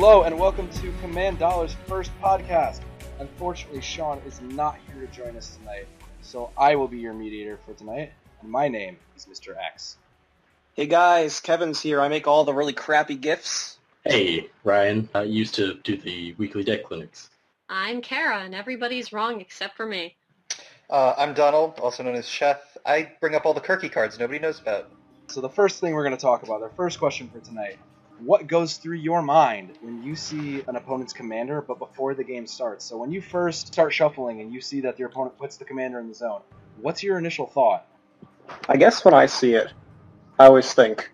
Hello and welcome to Command Dollar's first podcast. Unfortunately, Sean is not here to join us tonight, so I will be your mediator for tonight, and my name is Mr. X. Hey guys, Kevin's here. I make all the really crappy gifts. Hey, Ryan. I used to do the weekly deck clinics. I'm Kara, and everybody's wrong except for me. Uh, I'm Donald, also known as Chef. I bring up all the Kirky cards nobody knows about. So the first thing we're going to talk about, our first question for tonight, what goes through your mind when you see an opponent's commander, but before the game starts? So when you first start shuffling and you see that your opponent puts the commander in the zone, what's your initial thought? I guess when I see it, I always think,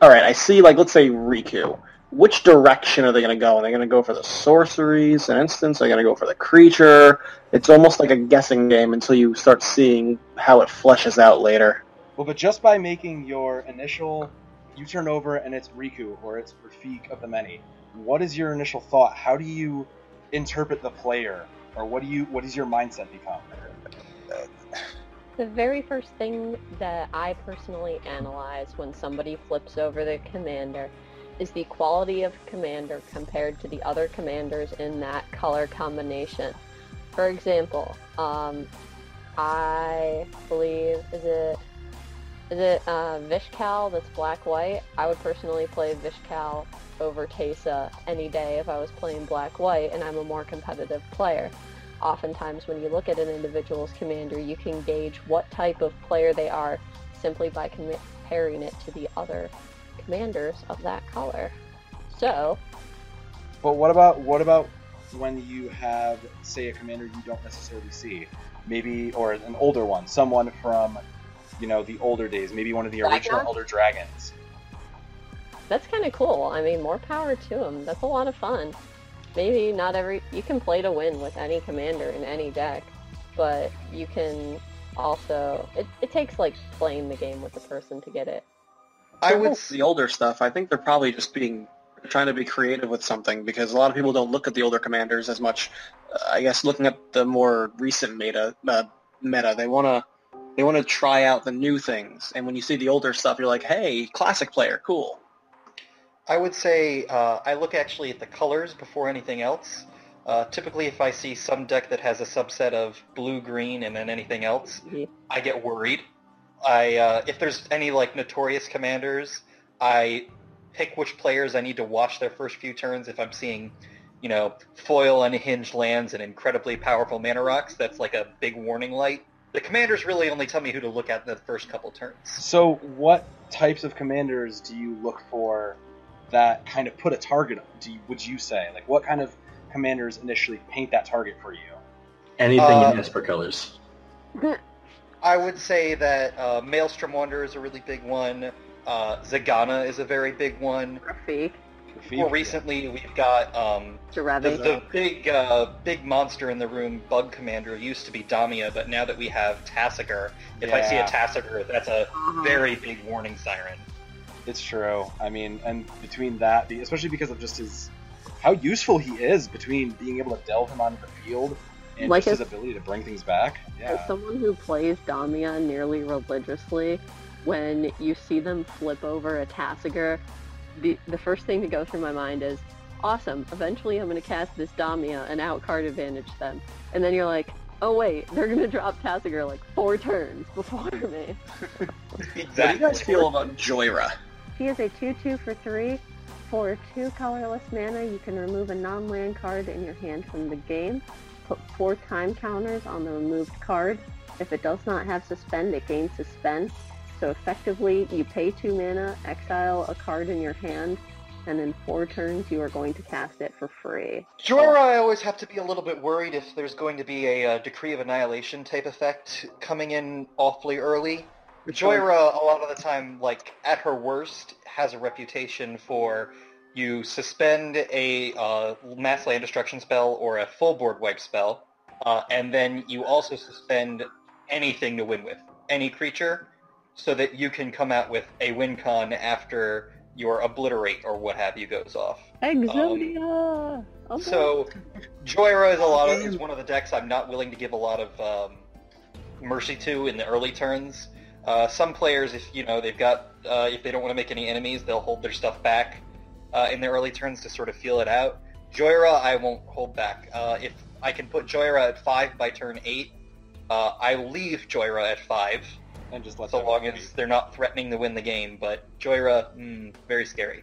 all right, I see like let's say Riku. Which direction are they going to go? Are they going to go for the sorceries, an instants? Are they going to go for the creature? It's almost like a guessing game until you start seeing how it fleshes out later. Well, but just by making your initial, you turn over and it's Riku or it's Rafiq of the Many. What is your initial thought? How do you interpret the player, or what do you? What does your mindset become? The very first thing that I personally analyze when somebody flips over the commander is the quality of commander compared to the other commanders in that color combination. For example, um, I believe is it is it uh, Vish Kal that's black white? I would personally play Vish Kal over Teysa any day if I was playing black white, and I'm a more competitive player. Oftentimes, when you look at an individual's commander, you can gauge what type of player they are simply by comparing it to the other commanders of that color. So, But what about what about when you have, say, a commander you don't necessarily see, maybe or an older one, someone from, you know, the older days, maybe one of the Black original Elk? Elder Dragons. that's kind of cool. I mean, more power to them. That's a lot of fun. Maybe not every you can play to win with any commander in any deck, but you can also it, it takes like playing the game with the person to get it. I would most the older stuff. I think they're probably just being trying to be creative with something because a lot of people don't look at the older commanders as much. Uh, I guess looking at the more recent meta, uh, meta, they want to they want to try out the new things. And when you see the older stuff, you're like, hey, classic player, cool. I would say uh, I look actually at the colors before anything else. Uh, typically, if I see some deck that has a subset of blue, green, and then anything else, Mhm. I get worried. I uh, if there's any like notorious commanders, I pick which players I need to watch their first few turns. If I'm seeing, you know, foil unhinged lands and incredibly powerful mana rocks, that's like a big warning light. The commanders really only tell me who to look at in the first couple turns. So, what types of commanders do you look for that kind of put a target? On do you, would you say like what kind of commanders initially paint that target for you? Anything Uh, in Esper colors. I would say that uh, Maelstrom Wanderer is a really big one. Uh, Zegana is a very big one. Rafiq, Rafiq? More recently, we've got um, the, the big uh, big monster in the room, Bug Commander, used to be Damia, but now that we have Tasigur, if I see a Yeah. Tasigur, that's a Uh-huh. very big warning siren. It's true. I mean, and between that, especially because of just his how useful he is between being able to delve him onto the field and Like just his ability to bring things back. As someone who plays Damia nearly religiously, when you see them flip over a Tasigur, the, the first thing to go through my mind is, awesome, eventually I'm going to cast this Damia and out card advantage them. And then you're like, oh wait, they're going to drop Tasigur like four turns before me. Exactly. What do you guys feel about Jhoira? He is a 2-2 for 3. For 2 colorless mana, you can remove a non-land card in your hand from the game. Put 4 time counters on the removed card. If it does not have Suspend, it gains Suspend. So effectively, you pay 2 mana, exile a card in your hand, and in 4 turns you are going to cast it for free. Jhoira, I always have to be a little bit worried if there's going to be a, uh Decree of Annihilation type effect coming in awfully early. Jhoira, a lot of the time, like at her worst, has a reputation for you suspend a uh, mass land destruction spell or a full board wipe spell, uh, and then you also suspend anything to win with, any creature, so that you can come out with a win con after your obliterate or what have you goes off. Exodia! Oh, So, Jhoira is a lot of, is one of the decks I'm not willing to give a lot of um, mercy to in the early turns. Uh, some players, if you know they've got, uh, if they don't want to make any enemies, they'll hold their stuff back. uh, in the early turns to sort of feel it out. Jhoira, I won't hold back. Uh, if I can put Jhoira at five by turn eight, uh, I leave Jhoira at five, And just let so long as they're not threatening to win the game. But Jhoira, mm, very scary.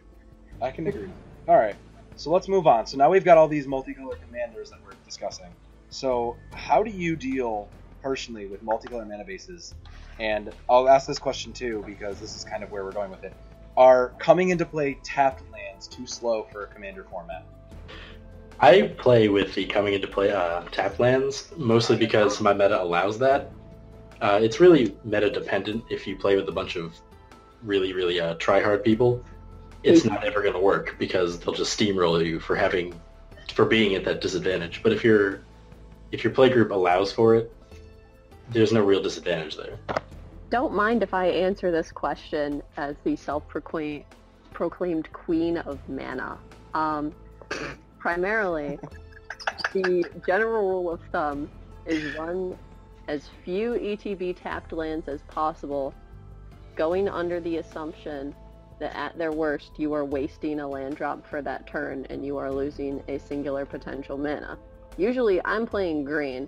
I can agree. All right, so let's move on. So now we've got all these multicolor commanders that we're discussing. So how do you deal personally with multicolor mana bases? And I'll ask this question too because this is kind of where we're going with it. Are coming into play tapped lands too slow for a commander format? I play with the coming into play uh, tap lands mostly because my meta allows that. Uh, it's really meta dependent. If you play with a bunch of really, really uh, try hard people, it's not ever going to work because they'll just steamroll you for having for being at that disadvantage. But if your if your play group allows for it, there's no real disadvantage there. Don't mind if I answer this question as the self-proclaimed proclaimed queen of mana. Um, primarily, the general rule of thumb is run as few ETB tapped lands as possible, going under the assumption that at their worst you are wasting a land drop for that turn and you are losing a singular potential mana. Usually I'm playing green,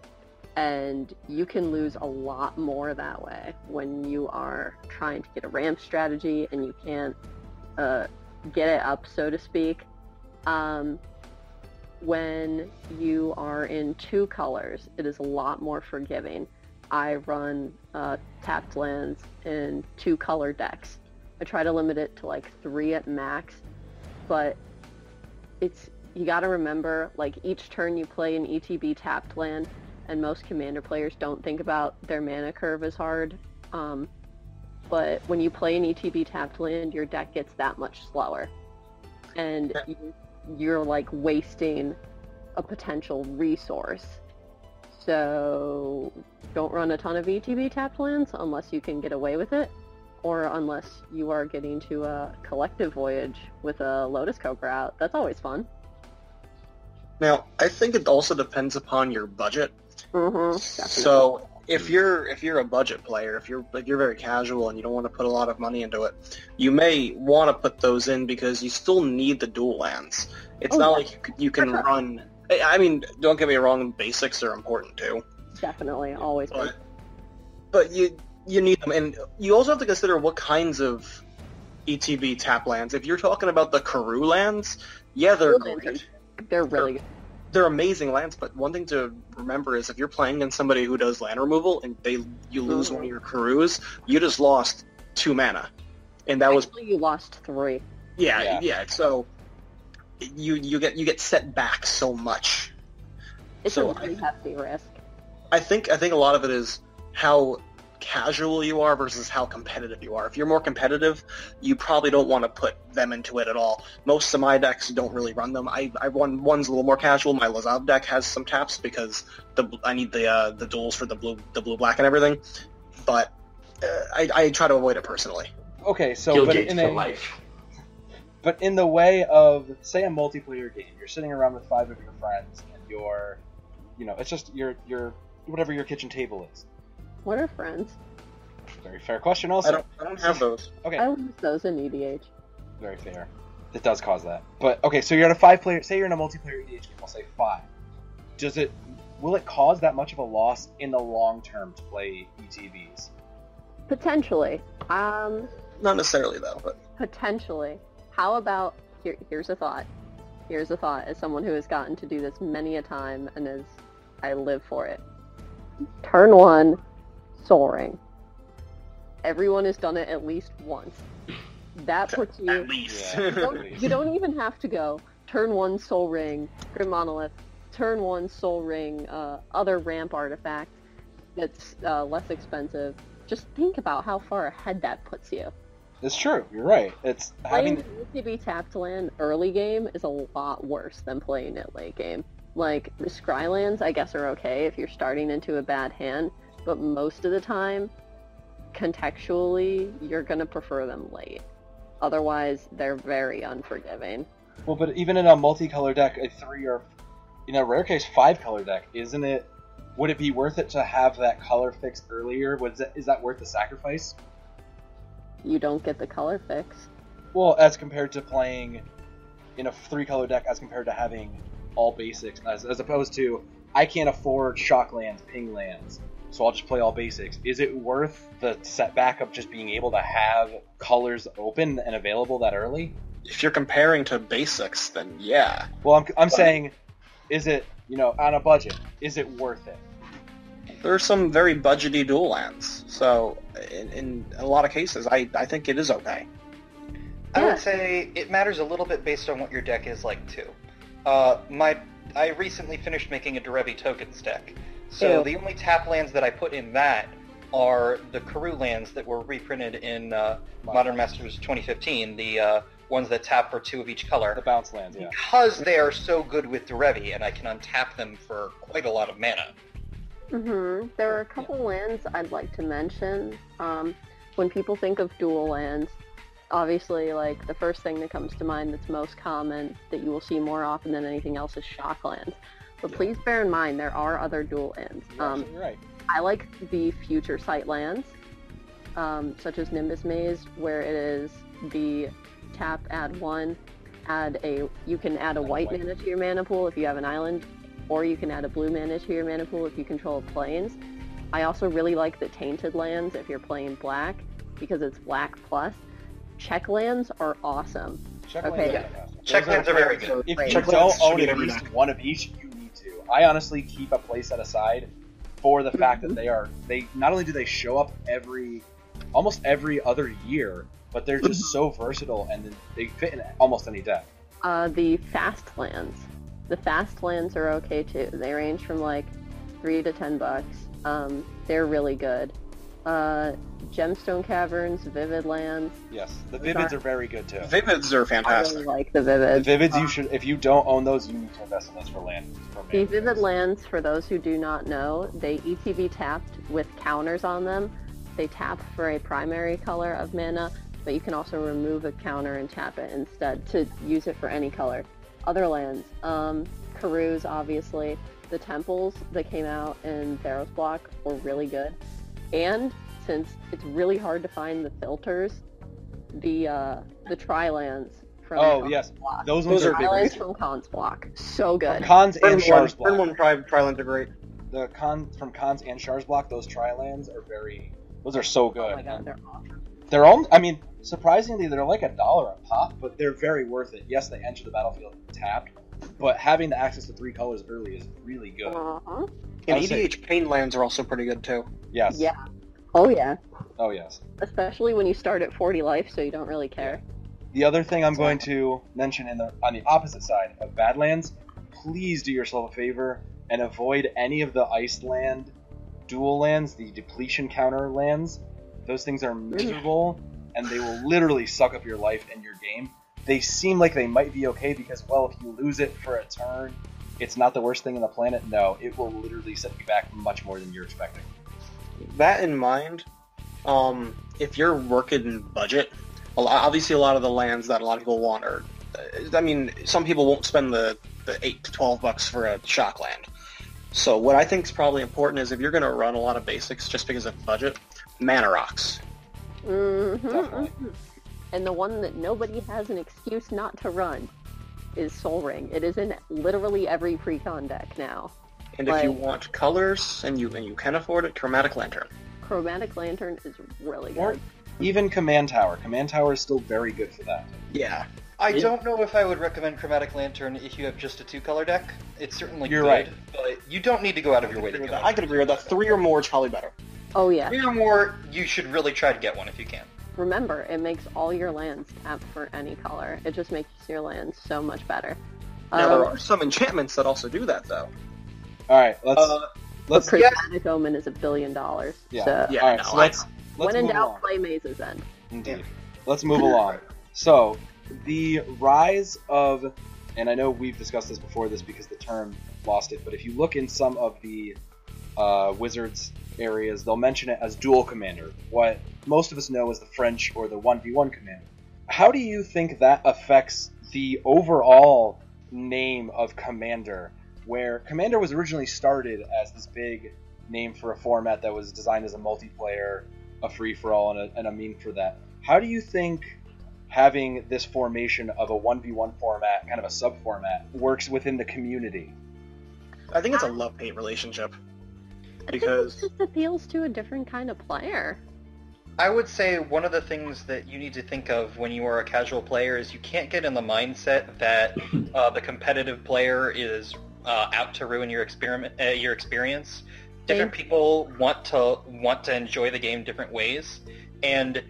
and you can lose a lot more that way when you are trying to get a ramp strategy and you can't uh, get it up, so to speak. Um, when you are in two colors, it is a lot more forgiving. I run uh, tapped lands in two color decks. I try to limit it to like three at max, but it's you got to remember like each turn you play an ETB tapped land, and most commander players don't think about their mana curve as hard. Um, but when you play an ETB tapped land, your deck gets that much slower, and you, you're like wasting a potential resource. So don't run a ton of ETB tapped lands unless you can get away with it, or unless you are getting to a collective voyage with a Lotus Cobra out. That's always fun. Now, I think it also depends upon your budget. Mm-hmm. So if you're if you're a budget player, if you're if you're very casual and you don't want to put a lot of money into it, you may want to put those in because you still need the dual lands. It's Oh, not yeah. like you, you can sure. run. I mean, don't get me wrong, basics are important too, definitely always. but but you you need them, and you also have to consider what kinds of ETB tap lands. If you're talking about the Karoo lands, yeah, they're lands great. They're really good. They're amazing lands, but one thing to remember is if you're playing against somebody who does land removal and they you lose Mhm. one of your Karoos, you just lost two mana, and that was you lost three. yeah Yeah. yeah. so you you get you get set back so much. It's So a really hefty risk. I think I think a lot of it is how casual you are versus how competitive you are. If you're more competitive, you probably don't want to put them into it at all. Most of my decks don't really run them. I, I run one's a little more casual. My Lazav deck has some taps because the I need the uh, the duals for the blue the blue black and everything. But uh, I, I try to avoid it personally. Okay, so Guild but in a, life. but in the way of say a multiplayer game, you're sitting around with five of your friends and you're, you know, it's just your your whatever your kitchen table is. What are friends? Very fair question. Also, I don't I don't have those. okay, I lose those in EDH. very fair. It does cause that. But okay, so you're in a five player. Say you're in a multiplayer EDH game. I'll say five. Does it? Will it cause that much of a loss in the long term to play E ETBs? Potentially. Um, Not necessarily though, but potentially. How about here? Here's a thought. Here's a thought. As someone who has gotten to do this many a time, and as I live for it. Turn one, Sol Ring. Everyone has done it at least once. That puts you. At least. You don't, you don't even have to go turn one sol ring, Grim Monolith, turn one sol ring, uh, other ramp artifact that's uh, less expensive. Just think about how far ahead that puts you. It's true. You're right. It's Playing having. the ETB tapped land early game is a lot worse than playing it late game. Like, the Scrylands, I guess, are okay if you're starting into a bad hand, but most of the time, contextually, you're going to prefer them late. Otherwise, they're very unforgiving. Well, but even in a multicolor deck, a three or, in a rare case, five color deck, isn't it? Would it be worth it to have that color fixed earlier? Was that, is that worth the sacrifice? You don't get the color fix. Well, as compared to playing in a three color deck as compared to having all basics, as, as opposed to I can't afford shock lands, ping lands, so I'll just play all basics. Is it worth the setback of just being able to have colors open and available that early? If you're comparing to basics, then yeah. Well, I'm, I'm saying, is it, you know, on a budget, is it worth it? There are some very budgety dual lands, so in, in a lot of cases, I, I think it is okay. I would say it matters a little bit based on what your deck is like too. Uh, my I recently finished making a Derevi tokens deck, so Ew. the only tap lands that I put in that are the Karoo lands that were reprinted in uh, Modern Masters 2015, the uh, ones that tap for two of each color. The bounce lands, yeah. Because they are so good with Derevi, and I can untap them for quite a lot of mana. hmm There are a couple lands I'd like to mention. Um, when people think of dual lands, obviously, like the first thing that comes to mind that's most common that you will see more often than anything else is shock lands. But Yeah. please bear in mind there are other dual lands. You're Um, right. I like the future sight lands, um, such as Nimbus Maze, where it is the tap, add one, add a. You can add a white white. mana to your mana pool if you have an island, or you can add a blue mana to your mana pool if you control Plains. I also really like the tainted lands if you're playing black, because it's black plus. Check lands are awesome. Check okay. lands Yeah. are fantastic. Check lands are very So good. If you don't own at least one of each, you I honestly keep a playset aside for the fact that they are they not only do they show up every almost every other year, but they're just so versatile and they fit in almost any deck. Uh, the fast lands. The fast lands are okay too. They range from like three to ten bucks. Um, they're really good. Uh, Gemstone Caverns, Vivid Lands. Yes, the Vivids are- are very good too. Vivids are fantastic. I really like the The Vivids, you should if you don't own those, you need to invest in those for land. For The Vivid players. Lands, for those who do not know, they ETB tapped with counters on them. They tap for a primary color of mana, but you can also remove a counter and tap it instead to use it for any color. Other lands, um, Karoos, obviously. The temples that came out in Theros Block were really good. And since it's really hard to find the filters, the uh, the Tri-lands from Oh Khans yes, Block. those ones Those are are big. Tri-lands from Khans Block. So good. Khans and Burn one, Shar's Burn block. one tri- Trilands are great. The con from Khans and Shar's block, those tri lands are very. Those are so good. Oh my god, they're awesome. They're all. I mean, surprisingly, they're like a dollar a pop, but they're very worth it. Yes, they enter the battlefield tapped, but having the access to three colors early is really good. Uh-huh. And I would say- EDH pain lands are also pretty good too. Yes. Yeah. Oh yeah. Oh yes. Especially when you start at 40 life, so you don't really care. The other thing I'm going to mention in the on the opposite side of Badlands, please do yourself a favor and avoid any of the ice land dual lands, the depletion counter lands. Those things are miserable and they will literally suck up your life and your game. They seem like they might be okay because well, if you lose it for a turn, it's not the worst thing on the planet. No, it will literally set you back much more than you're expecting. That in mind, um, if you're working budget, a lot, obviously a lot of the lands that a lot of people want are. uh, I mean, some people won't spend the, the eight to twelve bucks for a shock land. So what I think is probably important is if you're going to run a lot of basics just because of budget, mana rocks. Mm-hmm. Definitely. And the one that nobody has an excuse not to run is Sol Ring. It is in literally every precon deck now. And if you want colors and you and you can afford it, chromatic lantern. Chromatic Lantern is really Or good. even Command Tower. Command Tower is still very good for that. Yeah, I Yeah. don't know if I would recommend Chromatic Lantern if you have just a two-color deck. It's certainly You're good, right. but you don't need to go out of your way to I could agree go. with that. I could agree with that. Three or more is probably better. Oh yeah. Three or more, you should really try to get one if you can. Remember, it makes all your lands tap for any color. It just makes your lands so much better. Now there Um, are some enchantments that also do that though. All right, let's Uh, let's but Prismatic Omen is a billion dollars. Yeah. So Yeah, All right, no, so let's let's when in doubt, along. play Maze's then. Indeed. Let's move along. So, the rise of, and I know we've discussed this before, this because the term lost it, but if you look in some of the uh, Wizards areas, they'll mention it as dual commander, what most of us know as the French or the 1v1 commander. How do you think that affects the overall name of commander? Where commander was originally started as this big name for a format that was designed as a multiplayer, a free for all, and a, and a meme for that. How do you think having this formation of a 1v1 format, kind of a sub format, works within the community. I think it's a love hate relationship. I think Because- it just appeals to a different kind of player. I would say one of the things that you need to think of when you are a casual player is you can't get in the mindset that uh, the competitive player is uh, out to ruin your experiment, uh, your experience. Different people want to want to enjoy the game different ways, and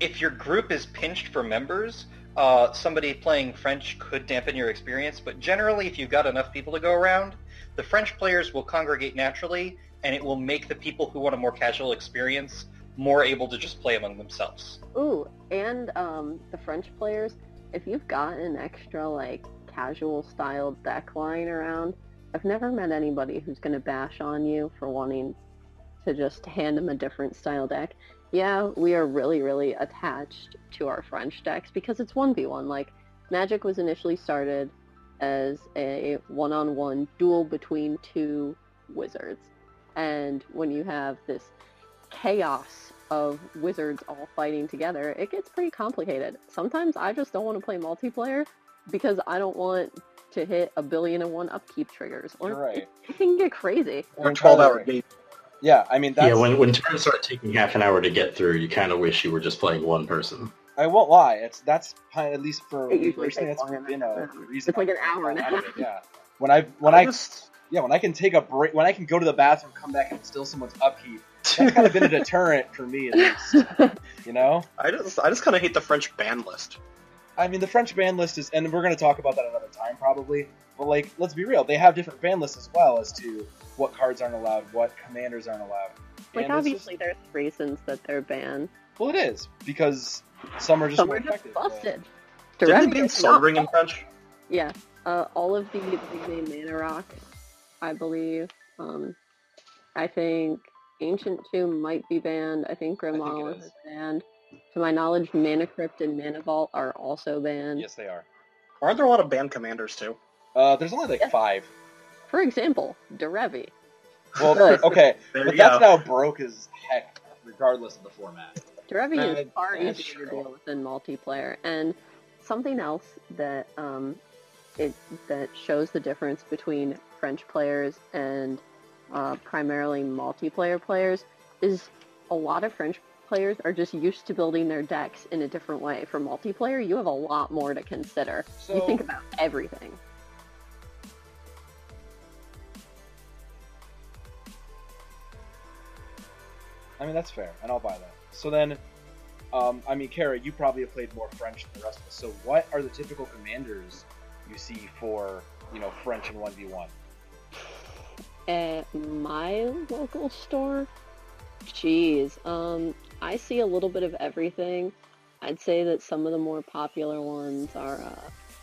if your group is pinched for members, uh, somebody playing French could dampen your experience. But generally, if you've got enough people to go around, the French players will congregate naturally, and it will make the people who want a more casual experience more able to just play among themselves. Ooh, and um, the French players, if you've got an extra like casual style deck lying around, I've never met anybody who's gonna bash on you for wanting to just hand them a different style deck. Yeah, we are really, really attached to our French decks because it's 1v1. Like, Magic was initially started as a one-on-one duel between two wizards. And when you have this chaos of wizards all fighting together, it gets pretty complicated. Sometimes I just don't want to play multiplayer because I don't want to hit a billion and one upkeep triggers. Or You're right. it, it can get crazy. You're Or 12 hour game. Yeah, I mean that's. yeah, when when turns start taking half an hour to get through, you kind of wish you were just playing one person. I won't lie. It's that's at least for It me usually personally. takes That's longer been than a reason. It's like an hour and a half. Yeah. When I when I I just yeah when I can take a break when I can go to the bathroom, come back and steal someone's upkeep. That's kind of been a deterrent for me at least. You know. I just I just kind of hate the French ban list. I mean, the French ban list is, and we're going to talk about that another time probably. But like, let's be real, they have different ban lists as well as to what cards aren't allowed, what commanders aren't allowed. Like, And it's obviously, there's reasons that they're banned. well, it is because some are just Some more are just effective. but- busted. Didn't they Derevi ban is Sol Ring in French? Yeah, uh, all of the big name mana rock, I believe. Um, I think Ancient Tomb might be banned. I think Grim I think it Monolith is. is banned. To my knowledge, Mana Crypt and Mana Vault are also banned. Yes, they are. Aren't there a lot of banned commanders too? Uh, there's only like Yeah. five. For example, Derevi. Well, okay, but that's go. now broke as heck, regardless of the format. Derevi Uh, is far that's easier to deal with in multiplayer. And something else that um, it that shows the difference between French players and uh, primarily multiplayer players is a lot of French players are just used to building their decks in a different way. For multiplayer, you have a lot more to consider. So, you think about everything. I mean, that's fair, and I'll buy that. So then, um, I mean, Kara, you probably have played more French than the rest of us. So, what are the typical commanders you see for you know French v one? At my local store, geez, um, I see a little bit of everything. I'd say that some of the more popular ones are,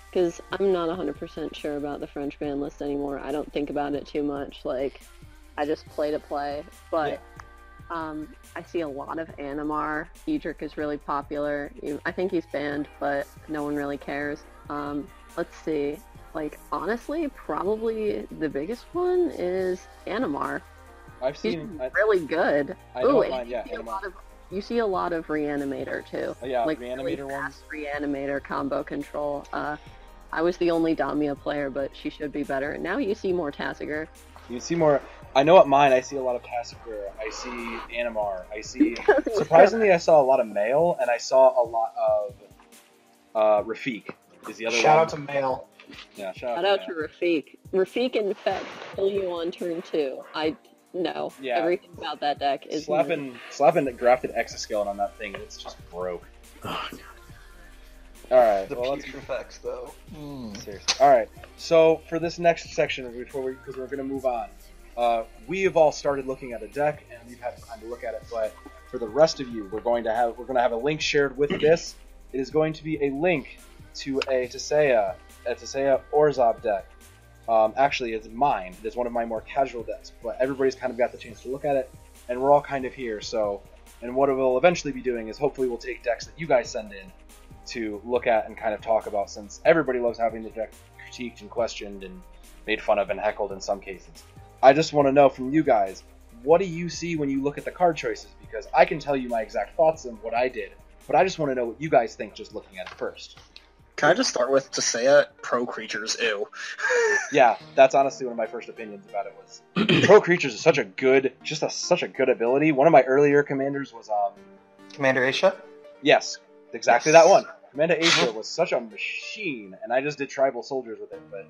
because I'm not 100% sure about the French band list anymore. I don't think about it too much. Like, I just play to play. But um, I see a lot of Animar. Edric is really popular. I think he's banned, but no one really cares. Um, let's see. Like, honestly, probably the biggest one is Animar. I've He's seen. I, really good. I Ooh, and mind. you Yeah, see a lot of you see a lot of Reanimator too. Oh, yeah, like reanimator really ones. fast Reanimator combo control. Uh, I was the only Damia player, but she should be better. Now you see more Tasigur. You see more. I know at mine, I see a lot of Tasigur. I see Animar. I see. Surprisingly, I saw a lot of male, and I saw a lot of uh, Rafiq. Is the other Shout one? out to Mail. Yeah, shout, Shout out to to Male. Rafiq. Rafiq in fact kill you on turn two. I know Yeah. everything about that deck is slapping slapping the grafted exoskeleton on that thing. It's just broke. Oh, God. All right. The well, let's pure effects, though. Seriously. All right. So for this next section, before we, because we're going to move on, uh, we have all started looking at a deck, and we've had time to look at it. But for the rest of you, we're going to have we're going to have a link shared with this. It is going to be a link to a Teysa, a Teysa Orzhov deck. Um, actually, it's mine. It's one of my more casual decks, but everybody's kind of got the chance to look at it, and we're all kind of here. So, and what we'll eventually be doing is hopefully we'll take decks that you guys send in to look at and kind of talk about since everybody loves having the deck critiqued and questioned and made fun of and heckled in some cases. I just want to know from you guys, what do you see when you look at the card choices? Because I can tell you my exact thoughts on what I did but I just want to know what you guys think just looking at it first. Can I just start with Teysa Pro Creatures? Ew. Yeah, that's honestly one of my first opinions about it was Pro Creatures is such a good, just a, such a good ability. One of my earlier commanders was, um, Commander Eesha? yes, exactly Yes. that one. Commander Eesha was such a machine, and I just did tribal soldiers with it, but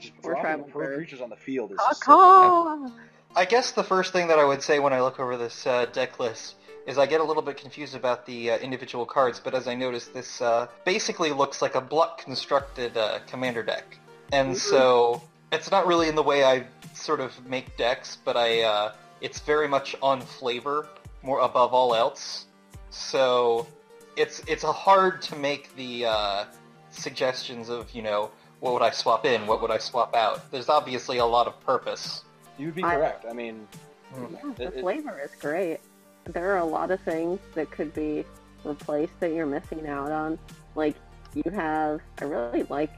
just Or dropping tribal Pro birds. Creatures on the field is just so Caw-caw! I guess the first thing that I would say when I look over this uh, deck list is I get a little bit confused about the uh, individual cards, but as I noticed, this uh, basically looks like a block constructed uh, commander deck. And Mhm. so it's not really in the way I sort of make decks, but I uh, it's very much on flavor more above all else. So it's it's a hard to make the uh, suggestions of you know what would I swap in, what would I swap out. There's obviously a lot of purpose. You would be correct. I mean, Yeah, It- the it- flavor is great. There are a lot of things that could be replaced that you're missing out on. Like you have, I really like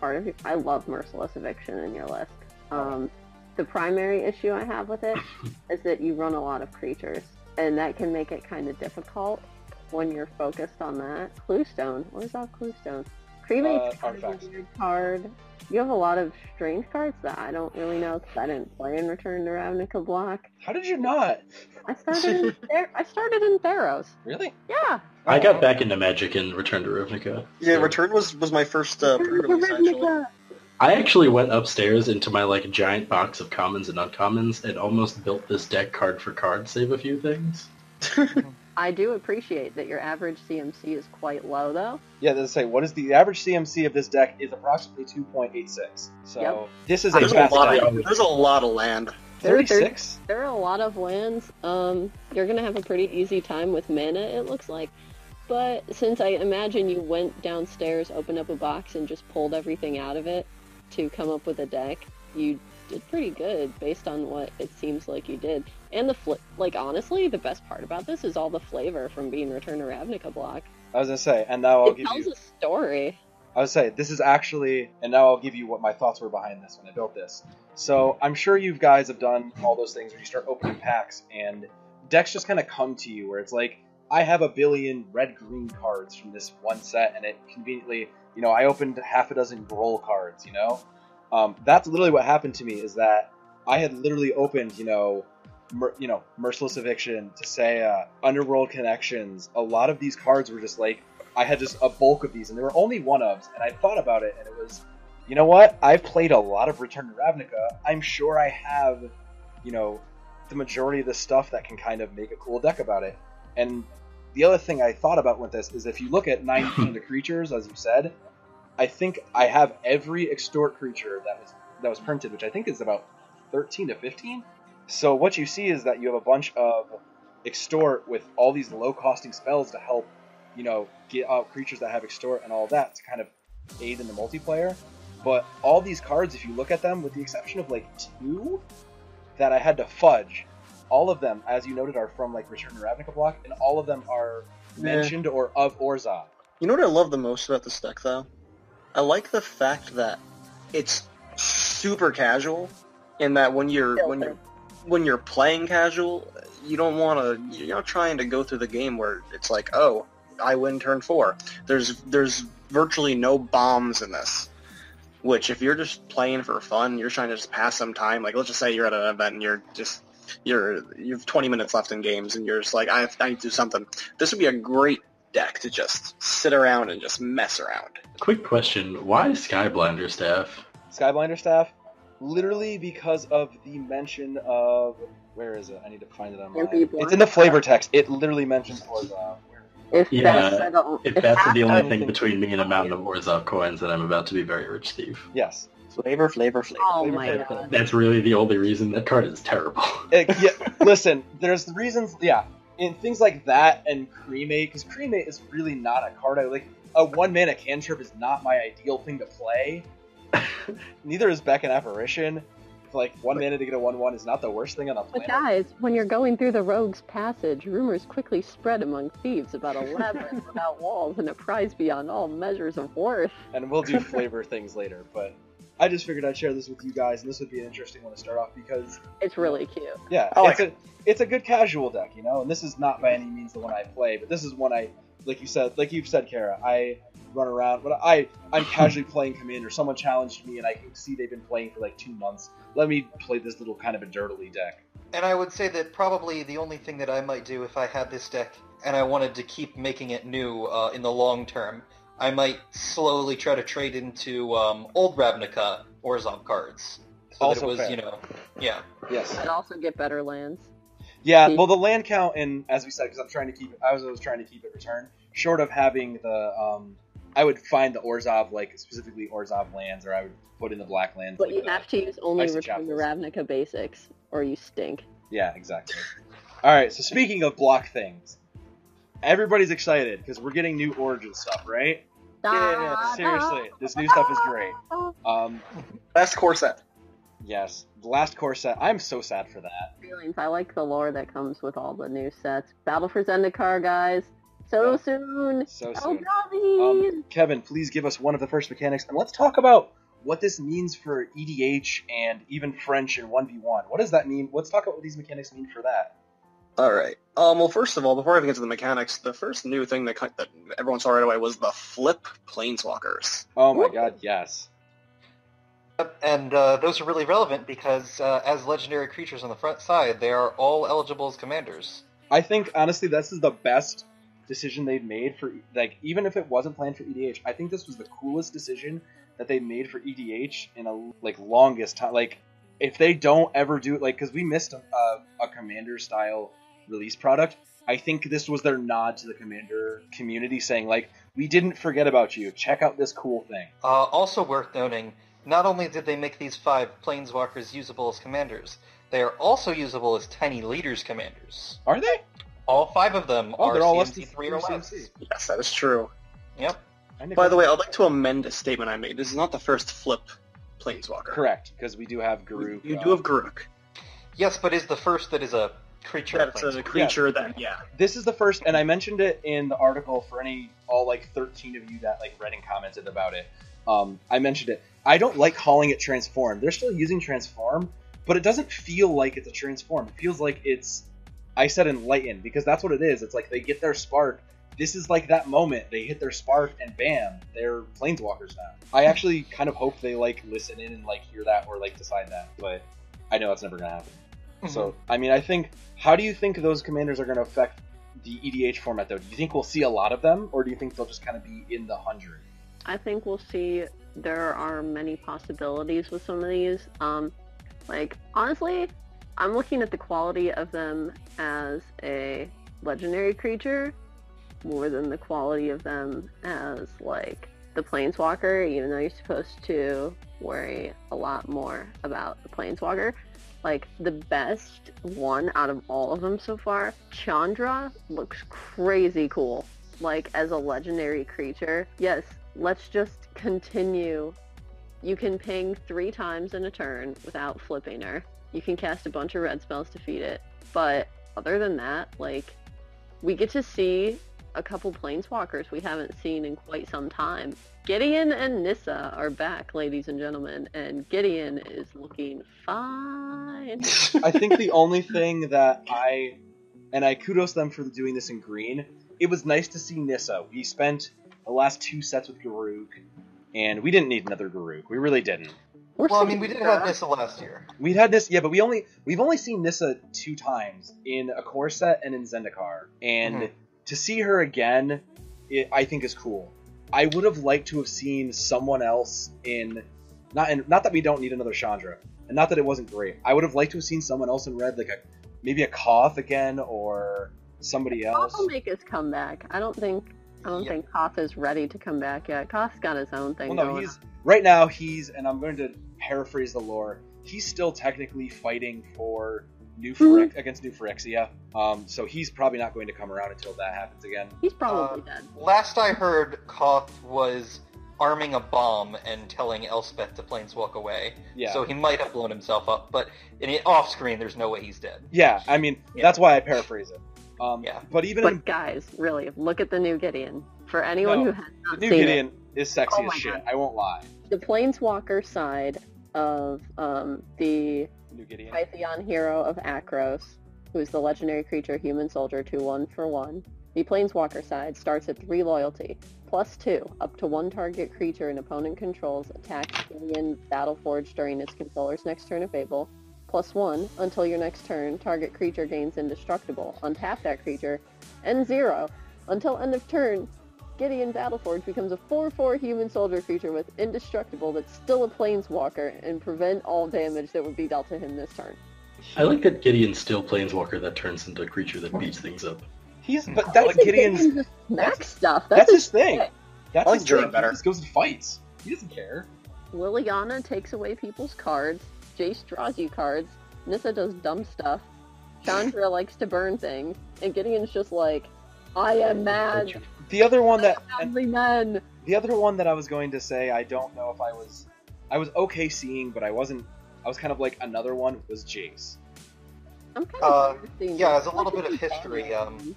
part of your. I love merciless eviction in your list. Um, the primary issue I have with it is that you run a lot of creatures, and that can make it kind of difficult when you're focused on that. Cluestone, what is that Cluestone? Cremate's Uh, kind of a artifacts. card. You have a lot of strange cards that I don't really know because I didn't play in Return to Ravnica block. how did you not? I started in Ther- I started in Theros. Really? Yeah. I got back into Magic and Return to Ravnica. Yeah, so- Return was was my first uh, pre-release actually. Ravnica. I actually went upstairs into my like giant box of commons and uncommons and almost built this deck card for card, save a few things. I do appreciate that your average CMC is quite low, though. Yeah, let's say what is the average CMC of this deck is approximately 2.86. So Yep. this is a There's a fast lot deck. of there's a lot of land. There- there- 36? There are a lot of lands. Um, you're gonna have a pretty easy time with mana. It looks like. But since I imagine you went downstairs, opened up a box, and just pulled everything out of it to come up with a deck, you did pretty good based on what it seems like you did. And the flip, like honestly, the best part about this is all the flavor from being Return to Ravnica block. I was gonna say, and now I'll it give tells you. a story. I would say this is actually, and now I'll give you what my thoughts were behind this when I built this. So I'm sure you guys have done all those things where you start opening packs and decks just kind of come to you where it's like I have a billion red green cards from this one set, and it conveniently, you know, I opened half a dozen Gruul cards. You know, um, that's literally what happened to me. Is that I had literally opened, you know, mer- you know, Merciless Eviction, to Teysa, Underworld Connections. A lot of these cards were just like I had just a bulk of these, and there were only one ofs, and I thought about it, and it was, you know what? I've played a lot of Return to Ravnica. I'm sure I have, you know, the majority of the stuff that can kind of make a cool deck about it. And the other thing I thought about with this is if you look at 90% of the creatures, as you said, I think I have every extort creature that was that was printed, which I think is about 13 to 15. So what you see is that you have a bunch of extort with all these low costing spells to help, you know, get out creatures that have extort and all that to kind of aid in the multiplayer. But all these cards, if you look at them, with the exception of like two that I had to fudge, all of them, as you noted, are from like Return to Ravnica block, and all of them are Yeah. mentioned or of Orzhov. You know what I love the most about this deck, though? I like the fact that it's super casual, in that when you're when you're when you're playing casual, you don't want to. You're not trying to go through the game where it's like, oh, I win turn four. There's there's virtually no bombs in this. Which, if you're just playing for fun, you're trying to just pass some time. Like, let's just say you're at an event and you're just you're you have 20 minutes left in games, and you're just like, I, I need to do something. This would be a great deck to just sit around and just mess around. Quick question: Why Skyblinder staff? Skyblinder staff, literally because of the mention of where is it? I need to find it online. Can't It's in the flavor text. It literally mentions Orzhov. If Yeah, that's settled, If that's the only thing between me and a mountain of Orzhov coins, then I'm about to be very rich, Steve. Yes. Flavor, flavor, flavor. Oh flavor my flavor. god. That's really the only reason that card is terrible. Uh, yeah, listen, there's reasons. Yeah, in things like that and cremate, because cremate is really not a card I like. A one mana cantrip is not my ideal thing to play. Neither is Beckon Apparition. Like one mana to get a one-one is not the worst thing on the But guys, when you're going through the rogue's passage, rumors quickly spread among thieves about a labyrinth without walls and a prize beyond all measures of worth. and we'll do flavor things later. But I just figured I'd share this with you guys, and this would be an interesting one to start off because It's really cute. yeah, I like it's a it's a good casual deck, you know. And this is not by any means the one I play, but this is one I like you said, like you've said, Kara, I run around, but I I'm casually playing Commander. Someone challenged me, and I can see they've been playing for like two months. Let me play this little kind of a dirtily deck. And I would say that probably the only thing that I might do if I had this deck and I wanted to keep making it new uh, in the long term, I might slowly try to trade into um, old Ravnica Orzhov cards. So Also that it was, fair. you know, yeah. Yes. I'd also get better lands. Yeah. See? Well, the land count, and as we said, because I'm trying to keep it, I was always trying to keep it return. Short of having the, um, I would find the Orzhov, like specifically Orzhov lands, or I would put in the black lands. But like you the- have to use only Icy Return to Chapels. Ravnica basics, or you stink. Yeah, exactly. All right. So speaking of block things, everybody's excited because we're getting new Origin stuff, right? Ah, Seriously, this new stuff is great. Um, Best corset. yes, the last core set. I'm so sad for that. Feelings. I like the lore that comes with all the new sets. Battle for Zendikar, guys. So Yeah. soon. So Oh, soon. golly. Um, Kevin, please give us one of the first mechanics, and let's talk about what this means for EDH and even French in 1v1. What does that mean? Let's talk about what these mechanics mean for that. All right. Um. Well, first of all, before I even get to the mechanics, the first new thing that, that everyone saw right away was the flip planeswalkers. Oh my Woo. god, yes. And uh, those are really relevant because uh, as legendary creatures on the front side, they are all eligible as commanders. I think honestly this is the best decision they've made for like even if it wasn't planned for EDH, I think this was the coolest decision that they made for EDH in a like longest time. Like if they don't ever do it, like because we missed a, a, a commander style release product. I think this was their nod to the commander community, saying like, "We didn't forget about you. Check out this cool thing." Uh, also worth noting, not only did they make these five planeswalkers usable as commanders, they are also usable as tiny leaders commanders. Are they? All five of them Oh, are they're all CMC three or through less. Yes, that is true. Yep. By the way, I'd like to amend a statement I made. This is not the first flip planeswalker. correct because we do have You, Garruk. you uh, do have Garruk. Yes, but is the first that is a creature. That's a planeswalker. creature that, yeah. this is the first and i mentioned it in the article for any all like 13 of you that like read and commented about it. Um, i mentioned it. I don't like calling it transform. They're still using transform but it doesn't feel like it's a transform. It feels like it's i said enlighten because that's what it is. It's like they get their spark. This is like that moment. They hit their spark and bam they're planeswalkers now. I actually kind of hope they like listen in and like hear that or like decide that but i know that's never gonna happen so, I mean, I think, how do you think those commanders are going to affect the EDH format, though? Do you think we'll see a lot of them, or do you think they'll just kind of be in the hundred? I think we'll see there are many possibilities with some of these. Um, like honestly, I'm looking at the quality of them as a legendary creature more than the quality of them as like the planeswalker, even though you're supposed to worry a lot more about the planeswalker. Like the best one out of all of them so far, Chandra looks crazy cool. Like as a legendary creature. Yes, let's just continue. You can ping three times in a turn without flipping her. You can cast a bunch of red spells to feed it. But other than that, like we get to see a couple planeswalkers we haven't seen in quite some time. Gideon and Nissa are back, ladies and gentlemen, and Gideon is looking fine. I think the only thing that I, and I kudos them for doing this in green, it was nice to see Nissa. We spent the last two sets with Garruk, and we didn't need another Garruk. We really didn't. We're Well, I mean, we did her. have Nissa last year. We'd had this, yeah, but we only we've only seen Nissa two times in a core set and in Zendikar, and Mhm. to see her again, it, I think is cool. I would have liked to have seen someone else in, not in, not that we don't need another Chandra, and not that it wasn't great. I would have liked to have seen someone else in red, like a maybe a Koth again or somebody else. Koth will make his comeback. I don't think I don't Yeah. think Koth is ready to come back yet. Koth's got his own thing Well, no, going he's right now. He's and I'm going to paraphrase the lore. He's still technically fighting for New Phyrex against New Phyrexia. Um, so he's probably not going to come around until that happens again. He's probably Uh, dead. Last I heard, Koth was arming a bomb and telling Elspeth to planeswalk away. Yeah. So he might have blown himself up, but in off screen, there's no way he's dead. Yeah, I mean Yeah. that's why I paraphrase it. Um, Yeah. But even in, guys, really, look at the new Gideon. For anyone No, who has not the not new seen Gideon is sexy Oh as shit. God. I won't lie. it, the Planeswalker side of um, the New Gideon. Kytheon hero of Akros, who's the legendary creature human soldier, two one for one. The Planeswalker side starts at 3 loyalty, plus 2, up to one target creature an opponent controls attacks Gideon Battleforge during its controller's next turn if able, plus 1, until your next turn, target creature gains indestructible. Untap that creature, and 0, until end of turn, Gideon Battleforge becomes a 4-4 human soldier creature with indestructible that's still a planeswalker and prevent all damage that would be dealt to him this turn. I like that Gideon's still Planeswalker that turns into a creature that beats things up. He's hmm. but that's Like Gideon's. Gideon's smack stuff. That's, That's, his thing. That's I like his Jura thing. better. He just goes and fights. He doesn't care. Liliana takes away people's cards. Jace draws you cards. Nissa does dumb stuff. Chandra likes to burn things. And Gideon's just like, I am mad. The other one that and Every the other one that I was going to say, I don't know if I was, I was okay seeing, but I wasn't. I was kind of like another one was Jace. I'm kind Uh, of interesting. yeah, as a little bit of history, um,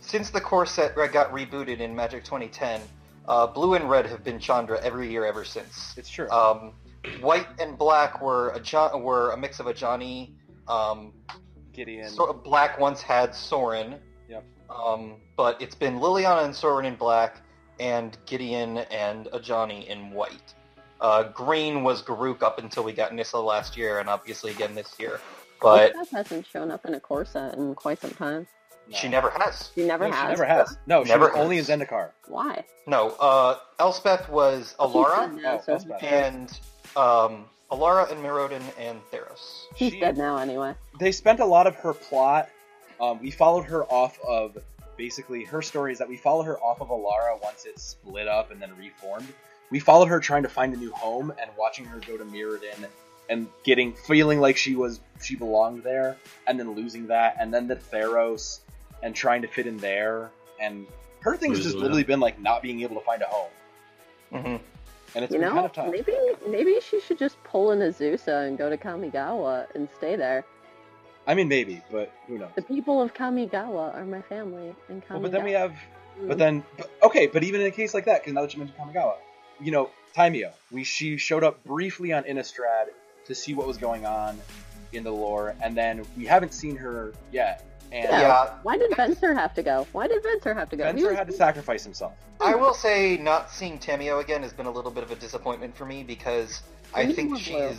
Since the core set got rebooted in Magic 2010, uh, blue and red have been Chandra every year ever since. It's true. Um, white and black were a jo- were a mix of Ajani. Um, Gideon. sort of black once had Sorin. Yep. Um, but it's been Liliana and Sorin in black, and Gideon and Ajani in white. Uh, green was Garruk up until we got Nissa last year, and obviously again this year. But Elspeth hasn't shown up in a core set in quite some time. No. she never has. She never No, has. She never has. No, she Never was only in has. Zendikar. Why? No, uh, Elspeth was Alara, now, Oh, so and um, Alara and Mirrodin and Theros. she's She- dead now anyway. They spent a lot of her plot. Um, we followed her off of basically her story is that we followed her off of Alara once it split up and then reformed. We followed her trying to find a new home and watching her go to Mirrodin and getting feeling like she was she belonged there and then losing that and then the Theros and trying to fit in there and her thing's just Losing literally been like not being able to find a home hmm and it's You been know, kind of tough. maybe maybe she should just pull an Azusa and go to Kamigawa and stay there. I mean maybe, but who knows? The people of Kamigawa are my family in Kamigawa. Well, but then we have But mm. then, but, okay, but even in a case like that, because now that you mentioned Kamigawa, you know, Tamiyo, we she showed up briefly on Innistrad to see what was going on in the lore, and then we haven't seen her yet. And Yeah. Yeah, Why did Venser have to go? Why did Venser have to go? He Venser was- had to sacrifice himself. I will say not seeing Tamiyo again has been a little bit of a disappointment for me because I He's think more blue.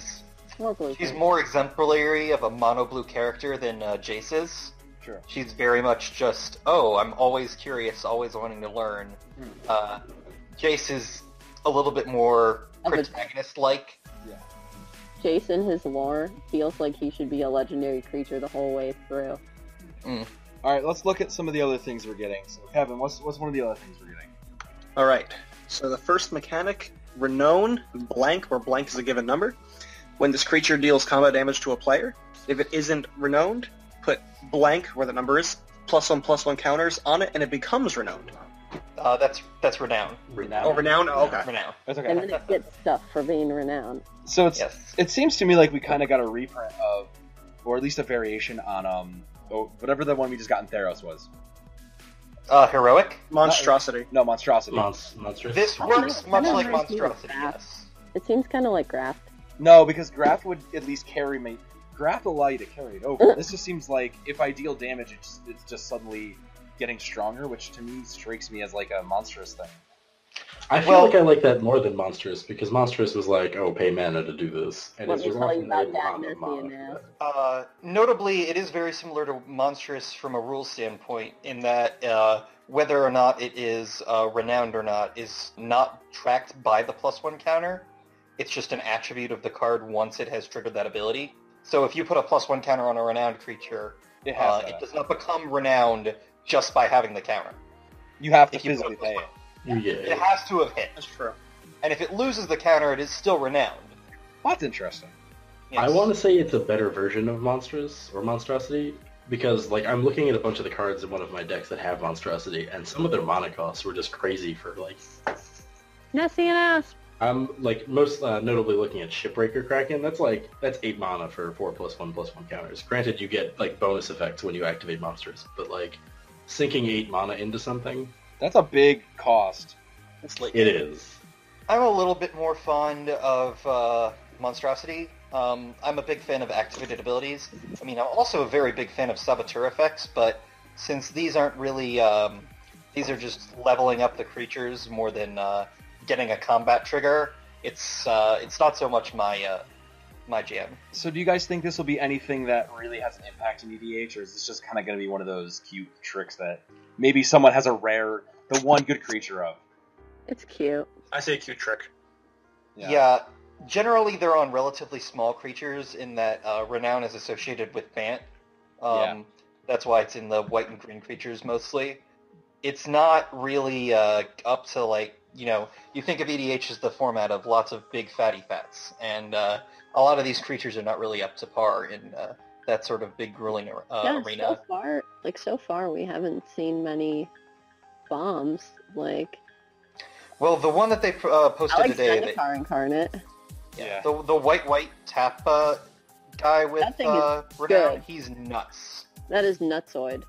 She's more blue. she's more exemplary of a mono blue character than uh, Jace is. Sure. She's very much just, oh, I'm always curious, always wanting to learn. Hmm. Uh, Jace is a little bit more protagonist-like. Yeah. Jason, his lore feels like he should be a legendary creature the whole way through. All right, let's look at some of the other things we're getting. So, Kevin, what's what's one of the other things we're getting? All right. So the first mechanic, renown blank, where blank is a given number. When this creature deals combat damage to a player, if it isn't renowned, put blank where the number is, plus one plus one counters on it, and it becomes renowned. Uh, that's that's renown. Renown. Oh, renowned. Oh, okay. Renown. That's okay. And then it gets stuff for being renowned. So it's Yes. it seems to me like we kind of got a reprint of, or at least a variation on um oh, whatever the one we just got in Theros was. Uh, heroic. Monstrosity. No, monstrosity. Monst- monstrous. This I don't know, works much like reminds me of monstrosity. Yes. It seems kind of like Graft. No, because Graft would at least carry me. Graft will allow you to carry it over. this just seems like if I deal damage, it's, it's just suddenly getting stronger, which to me strikes me as like a monstrous thing. I feel Well- like I like that more than monstrous because monstrous was like, oh, pay mana to do this, and Let it's me tell you often about that, lot mana and for Naz. that. Uh, notably, it is very similar to monstrous from a rule standpoint in that uh, whether or not it is uh, renowned or not is not tracked by the plus one counter. It's just an attribute of the card once it has triggered that ability. So if you put a plus one counter on a renowned creature, It has uh, it does not become renowned just by having the counter. You have to if physically pay it. It Yeah. has to have hit. That's true. And if it loses the counter, it is still renowned. Well, that's interesting. I want to say it's a better version of monstrous or monstrosity because, like, I'm looking at a bunch of the cards in one of my decks that have monstrosity, and some of their mana costs were just crazy for like. Nessie and Asp. I'm like most uh, notably looking at Shipbreaker Kraken. That's like that's eight mana for four plus one plus one counters. Granted, you get like bonus effects when you activate monsters, but like sinking eight mana into something, That's a big cost. It's late. it is. I'm a little bit more fond of uh, monstrosity. Um, I'm a big fan of activated abilities. I mean, I'm also a very big fan of saboteur effects, but since these aren't really um, these are just leveling up the creatures more than uh, getting a combat trigger. It's uh, it's not so much my uh, my jam. So do you guys think this will be anything that really has an impact in EDH, or is this just kind of going to be one of those cute tricks that maybe someone has a rare, the one good creature of? It's cute. I say cute trick. Yeah. generally they're on relatively small creatures in that uh, renown is associated with Bant. Um, Yeah. That's why it's in the white and green creatures mostly. It's not really uh, up to like you know you think of EDH as the format of lots of big fatty fats, and uh, a lot of these creatures are not really up to par in uh, that sort of big grueling uh, yeah, so far, like so far, we haven't seen many bombs. Like Well, the one that they uh, posted I like today, they, Zendikar incarnate. Yeah. the the white white tap uh, guy with That uh, renown, good. he's nuts. That is nutsoid.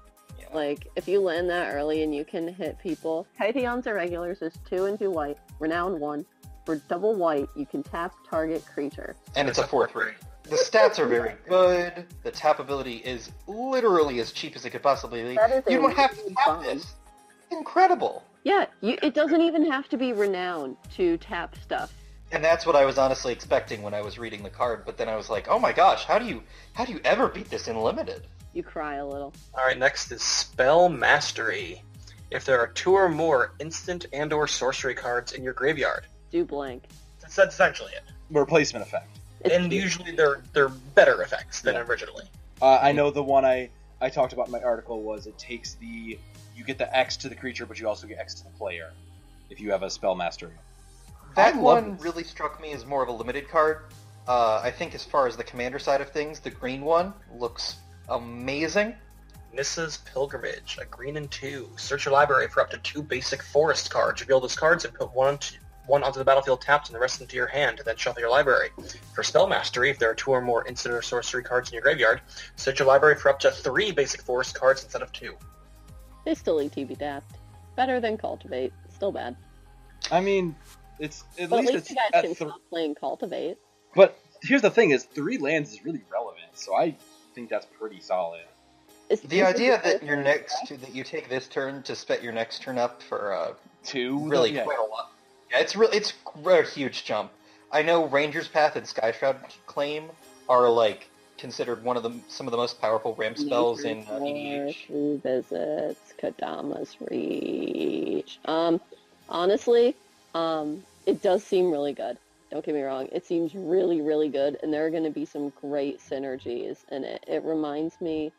Like, if you land that early and you can hit people, Kytheon's irregulars is two and two white, renown one. For double white, you can tap target creature. and it's a 4-3. The stats are very good. The tap ability is literally as cheap as it could possibly be. That is You don't have to tap fun. this. Incredible. Yeah, you, it doesn't even have to be renown to tap stuff. And that's what I was honestly expecting when I was reading the card, but then I was like, "Oh my gosh, how do you how do you ever beat this in limited?" You cry a little. All right, next is Spell Mastery. If there are two or more instant and or sorcery cards in your graveyard, Do blank. that's, that's essentially it. Replacement effect. It's and cute. usually they're they're better effects than Yeah. originally. Uh, I know the one I, I talked about in my article was it takes the you get the X to the creature, but you also get X to the player if you have a spell mastery. That one this. really struck me as more of a limited card. Uh, I think as far as the commander side of things, the green one looks amazing. Nissa's Pilgrimage, a green and two. Search your library for up to two basic forest cards. Reveal those cards and put one to, one onto the battlefield tapped and the rest into your hand, and then shuffle your library. For Spell Mastery, if there are two or more instant or sorcery cards in your graveyard, search your library for up to three basic forest cards instead of two. They still ETB dapped. Better than Cultivate. Still bad. I mean, it's at But least at least it's you guys at can th- stop playing Cultivate. But here's the thing: is three lands is really relevant, so I think that's pretty solid. Is- The idea this that your next that you take this turn to spec your next turn up for uh, Two, really yeah. quite a lot. Yeah, it's really it's a huge jump. I know Ranger's Path and Skyshroud Claim are like considered one of the some of the most powerful ramp spells in uh, EDH. Three Visits, Kodama's reach. Um, honestly, um, it does seem really good. Don't get me wrong. It seems really, really good, and there are going to be some great synergies in it. It reminds me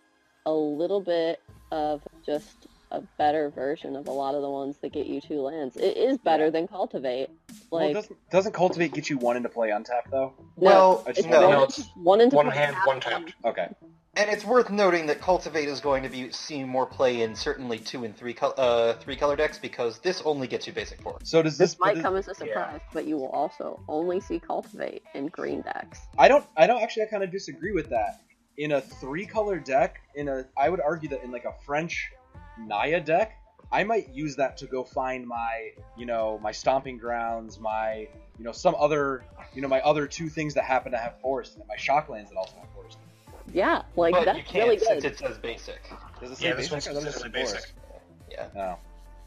a little bit of just a better version of a lot of the ones that get you two lands. It is better Yeah. than Cultivate. well, Like, doesn't doesn't cultivate get you one into play on tap though? Well, I just it's no, one, no, it's one into one play hand, tap, one tapped. Okay, And it's worth noting that Cultivate is going to be seeing more play in certainly two and three col- uh, three color decks because this only gets you basic four. so does This this? might does- come as a surprise, but you will also only see Cultivate in green decks. I don't. I don't actually. I kind of disagree with that. In a three-color deck, in a, I would argue that in like a French Naya deck, I might use that to go find my, you know, my stomping grounds, my, you know, some other, you know, my other two things that happen to have forest, and my shocklands that also have forest. Yeah, like but that's you can't really since good. it says basic. Does it say Yeah, this basic? one's I thought it said specifically basic. Yeah. No.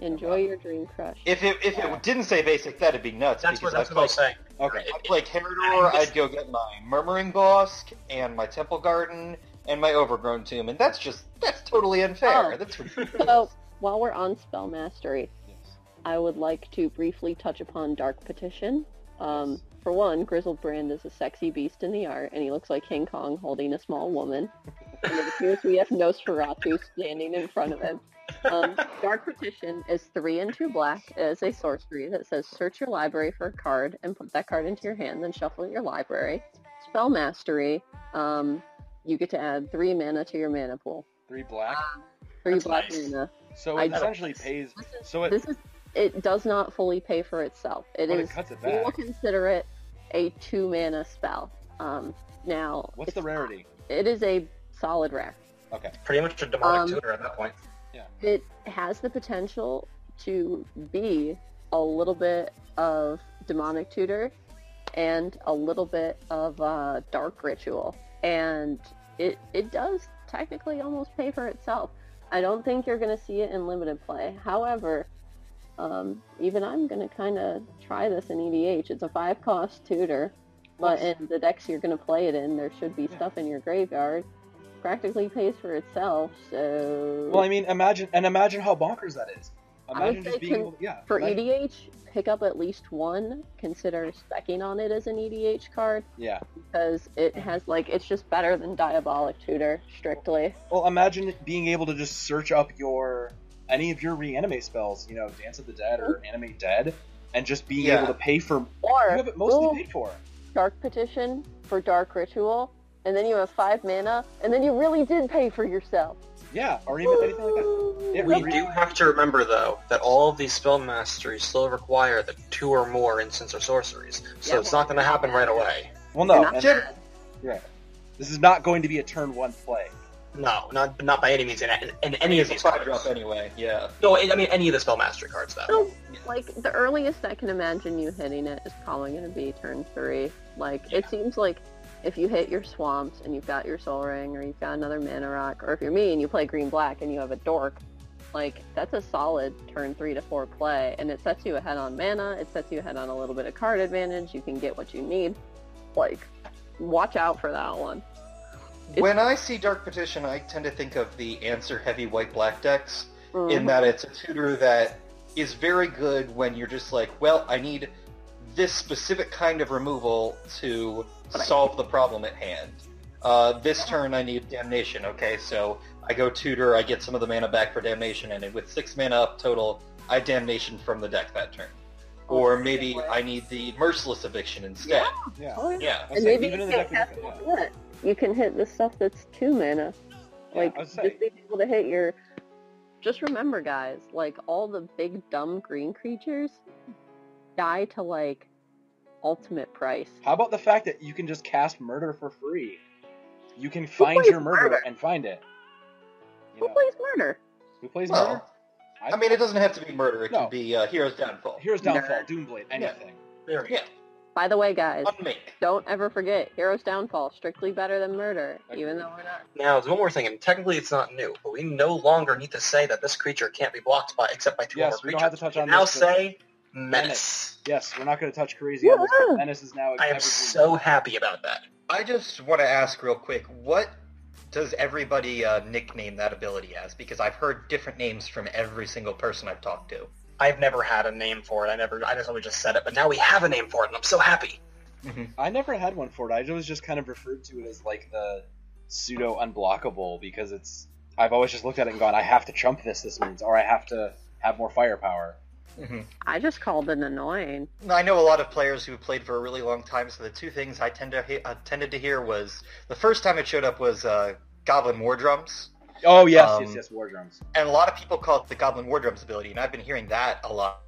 Enjoy your dream crush. If it if it didn't say basic, that'd be nuts. That's what because that's what I was saying. Okay. I'd play Karador, I'd go get my Murmuring Bosk and my Temple Garden and my Overgrown Tomb, and that's just that's totally unfair. Oh. That's ridiculous. So while we're on spell mastery, Yes. I would like to briefly touch upon Dark Petition. Um, for one, Grizzled Brand is a sexy beast in the art, and he looks like King Kong holding a small woman. and it appears we have Nosferatu standing in front of him. Um, Dark Petition is three and two black. It is a sorcery that says search your library for a card and put that card into your hand, then shuffle your library. Spell Mastery, um, you get to add three mana to your mana pool. Three black. Three That's black nice. mana. So I it don't- essentially pays. Is, So it, this is it does not fully pay for itself. It but is it we will consider it a two mana spell. Um, now What's the rarity? It is a solid rare. Okay. Pretty much a demonic Um, tutor at that point. Yeah. It has the potential to be a little bit of demonic tutor and a little bit of uh, dark ritual, and it it does technically almost pay for itself. I don't think you're going to see it in limited play. However, um, even I'm going to kind of try this in EDH. It's a five cost tutor, but in the decks you're going to play it in, there should be Yeah. stuff in your graveyard. Practically pays for itself, so Well, I mean, imagine and imagine how bonkers that is. would Imagine say just being con- able to, yeah. for imagine- EDH, pick up at least one. Consider specking on it as an EDH card Yeah. because it has like it's just better than Diabolic Tutor strictly. Well, imagine being able to just search up your any of your reanimate spells. You know, Dance of the Dead or mm-hmm. Animate Dead, and just being Yeah. able to pay for. You Or have it mostly ooh, paid for. Dark Petition for Dark Ritual, and then you have five mana, and then you really did pay for yourself. Yeah, or even anything like that. Yeah, We re- do have to remember, though, that all of these spell masteries still require the two or more instants or sorceries, so Yeah, it's not going to happen right away. Well, no, and- Gen- yeah. This is not going to be a turn one play. No, not not by any means in, in, in any of these cards. drop anyway. Yeah. No, I mean any of the spell mastery cards. That So, like, the earliest I can imagine you hitting it is probably going to be turn three. Like, it seems like if you hit your swamps and you've got your sol ring, or you've got another mana rock, or if you're me and you play green black and you have a dork, like, that's a solid turn three to four play. And it sets you ahead on mana, it sets you ahead on a little bit of card advantage, you can get what you need. Like, watch out for that one. It's- When I see Dark Petition, I tend to think of the answer heavy white black decks. in Mhm. that it's a tutor that is very good when you're just like, well, I need this specific kind of removal to solve the problem at hand. Uh, this turn I need Damnation, okay, so I go tutor, I get some of the mana back for Damnation, and with six mana up total, I Damnation from the deck that turn. Or maybe I need the Merciless Eviction instead. Yeah. Oh, yeah. Yeah. And saying, maybe even you in the can't deck, cast we more could- yeah. than that. You can hit the stuff that's two mana. Like I was just being able to hit your. Just remember, guys, like all the big dumb green creatures die to like ultimate price. How about the fact that you can just cast murder for free? You can find your murder murder? and find it. You Who know, plays murder? who plays murder? Well, I mean, it doesn't have to be murder. It No. can be uh, Hero's Downfall. Hero's Downfall, Nerd. Doomblade, anything. there we go. Yeah, By the way, guys, don't ever forget Hero's Downfall strictly better than murder, Agreed. even though we're not. Now, there's one more thing, and technically it's not new, but we no longer need to say that this creature can't be blocked by except by two Yes, or we more don't have to touch We on now this, but- say menace. Yes, we're not going to touch crazy on this, but Menace is now. I am evergreen. so happy about that. I just want to ask real quick, what does everybody uh, nickname that ability as? Because I've heard different names from every single person I've talked to. I've never had a name for it. I never. I just always just said it, but now we have a name for it, and I'm so happy. I never had one for it. I always just kind of referred to it as like the pseudo unblockable because it's. I've always just looked at it and gone, I have to chump this. This means, or I have to have more firepower. I just called it annoying. I know a lot of players who played for a really long time, so the two things I tend to he- uh, tended to hear was the first time it showed up was uh, Goblin War Drums, Oh yes, Um, yes, yes, war drums. and a lot of people call it the Goblin War Drums ability, and I've been hearing that a lot.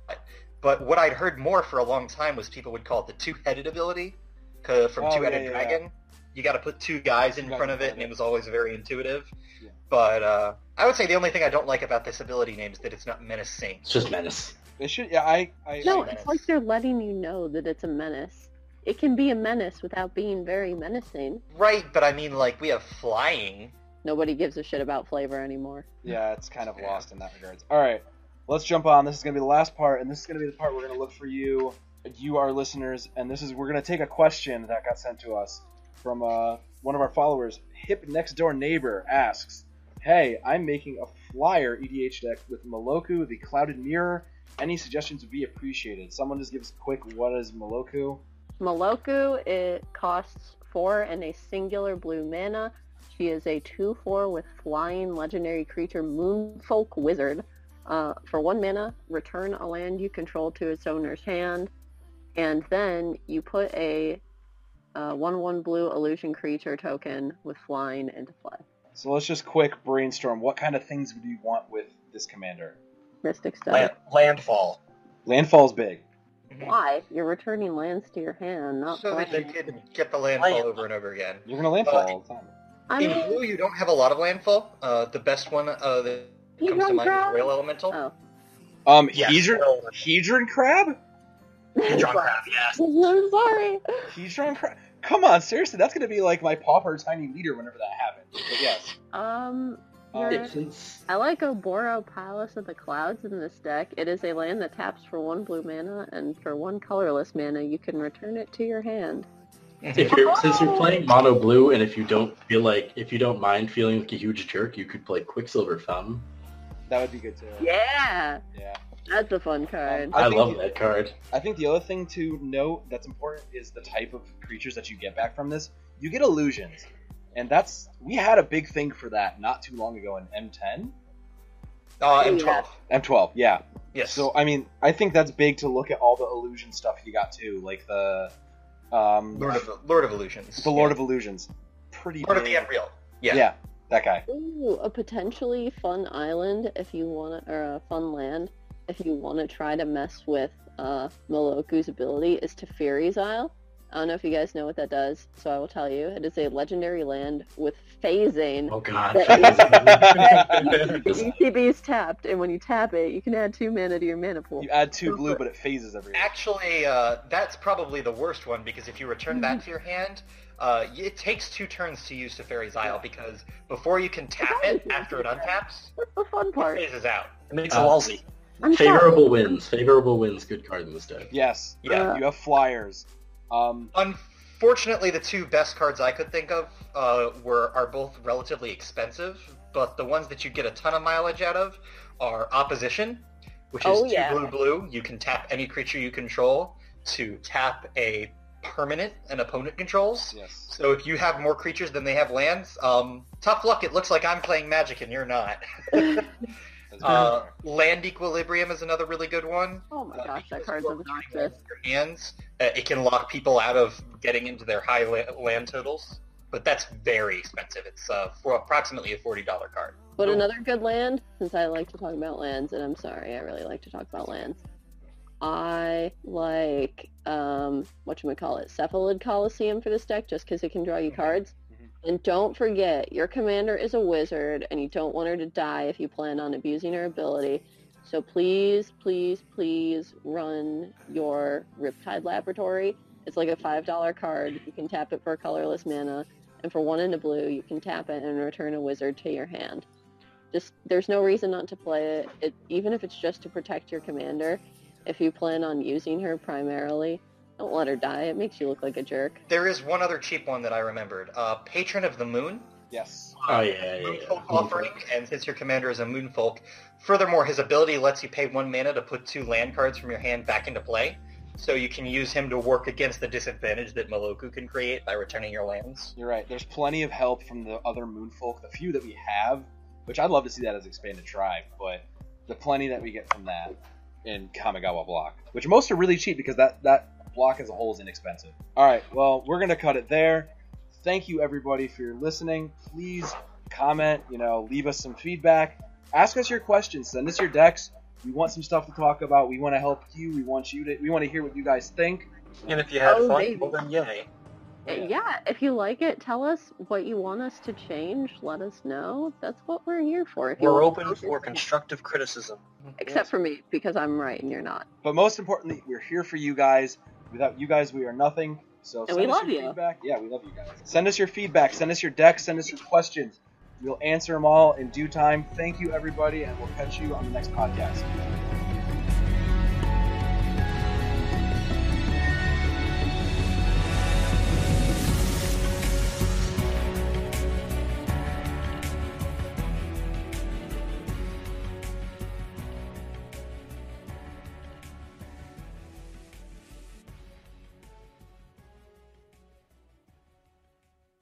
But what I'd heard more for a long time was people would call it the two-headed ability, 'cause from Oh, Two-Headed yeah, yeah, Dragon. You got to put two guys in Two front of it, and it it. was always very intuitive. Yeah. But uh, I would say the only thing I don't like about this ability name is that it's not menacing. It's just menace. It should. Yeah, I. I No, menace. it's like they're letting you know that it's a menace. It can be a menace without being very menacing. Right, but I mean, like, we have flying. Nobody gives a shit about flavor anymore. Yeah, it's kind of Yeah. lost in that regards. All right, let's jump on. This is going to be the last part, and this is going to be the part we're going to look for you, you our listeners, and this is we're going to take a question that got sent to us from uh, one of our followers. Hip next door neighbor asks, "Hey, I'm making a flyer EDH deck with Meloku, the Clouded Mirror. Any suggestions would be appreciated. Someone just give us a quick what is Meloku? Meloku, it costs four and a singular blue mana. She is a 2-4 with flying legendary creature Moonfolk Wizard. Uh, for one mana, return a land you control to its owner's hand, and then you put a uh, 1-1 blue illusion creature token with flying into play. So let's just quick brainstorm. What kind of things would you want with this commander? Mystic Land, stuff. landfall. Landfall's big. Why? You're returning lands to your hand, not So that you can get the landfall Land. over and over again. You're gonna landfall Uh, all the time. I In mean, blue, you don't have a lot of landfall. Uh, the best one uh, that comes to don't mind is draw. Roil Elemental. Oh. Um, Yes. Hedron, well, Hedron crab? John Craft, yes. I'm sorry. Hedron crab? Come on, seriously, that's gonna be like my pauper tiny leader whenever that happens. But yes, Um, Um, I like Oboro Palace of the Clouds in this deck. It is a land that taps for one blue mana, and for one colorless mana, you can return it to your hand. If you're since you're playing mono blue, and if you don't feel like if you don't mind feeling like a huge jerk, you could play Quicksilver Fountain. that would be good too. Yeah, Yeah. that's a fun card. I I, love you- that card. I think the other thing to note that's important is the type of creatures that you get back from this. You get illusions, and that's we had a big thing for that not too long ago in M10, Uh, M12. M12. Yeah. Yes. So I mean, I think that's big to look at all the illusion stuff you got too, like the um, Lord of Lord of Illusions. the Lord Yeah. of Illusions. Pretty Lord of the Unreal. Yeah. yeah, that guy. Ooh, a potentially fun island if you want to, or a fun land if you want to try to mess with uh, Meloku's ability is Teferi's Isle. I don't know if you guys know what that does, so I will tell you. It is a legendary land with phasing. Oh God. The ETB is tapped, and when you tap it, you can add two mana to your mana pool. You add two blue, but it phases every. Actually, uh, that's probably the worst one because if you return that to your hand, uh, it takes two turns to use Teferi's Isle because before you can tap it after it untaps, That's the fun part. it part. phases out. It makes Uh, a Walsy. I'm sorry. Favorable Winds. Favorable Winds. Good card in this deck. Yes. Yeah. You have flyers. Um, Unfortunately, the two best cards I could think of uh, were are both relatively expensive, but the ones that you get a ton of mileage out of are Opposition, which is Oh, two yeah. blue blue. You can tap any creature you control to tap a permanent an opponent controls. yes. So if you have more creatures than they have lands, um, tough luck. It looks like I'm playing Magic and you're not. That's uh. Land Equilibrium is another really good one. Oh my Uh, gosh, that because card's you are putting obnoxious. Your hands. Uh, it can lock people out of getting into their high la- land totals, but that's very expensive. It's uh, for approximately a forty dollar card. But another good land, since I like to talk about lands, and I'm sorry, I really like to talk about lands. I like um what you call it, Cephalid Coliseum for this deck, just because it can draw you cards. And don't forget, your commander is a wizard, and you don't want her to die if you plan on abusing her ability. So please, please, please run your Riptide Laboratory. It's like a five dollar card. You can tap it for colorless mana, and for one in a blue, you can tap it and return a wizard to your hand just there's no reason not to play it. it even if it's just to protect your commander if you plan on using her primarily don't let her die it makes you look like a jerk There is one other cheap one that I remembered. Uh, Patron of the Moon. Yes. Oh yeah, yeah, yeah. Moonfolk offering, and since your commander is a Moonfolk, furthermore, his ability lets you pay one mana to put two land cards from your hand back into play. So you can use him to work against the disadvantage that Meloku can create by returning your lands. You're right. There's plenty of help from the other Moonfolk, the few that we have, which I'd love to see that as expanded tribe, but the plenty that we get from that in Kamigawa block, which most are really cheap because that that block as a whole is inexpensive. All right, well we're gonna cut it there. Thank you everybody for your listening. Please comment, you know, leave us some feedback, ask us your questions, send us your decks. We want some stuff to talk about. We want to help you. We want you to. We want to hear what you guys think. And if you had Oh, fun, baby. well then yay. Uh, yeah if you like it tell us what you want us to change let us know that's what we're here for if We're open for constructive criticism. except for me because i'm right and you're not But most importantly, we're here for you guys. Without you guys, we are nothing. So And send we us love your you. feedback. Yeah, we love you guys. Send us your feedback. Send us your decks. Send us your questions. We'll answer them all in due time. Thank you, everybody, and we'll catch you on the next podcast.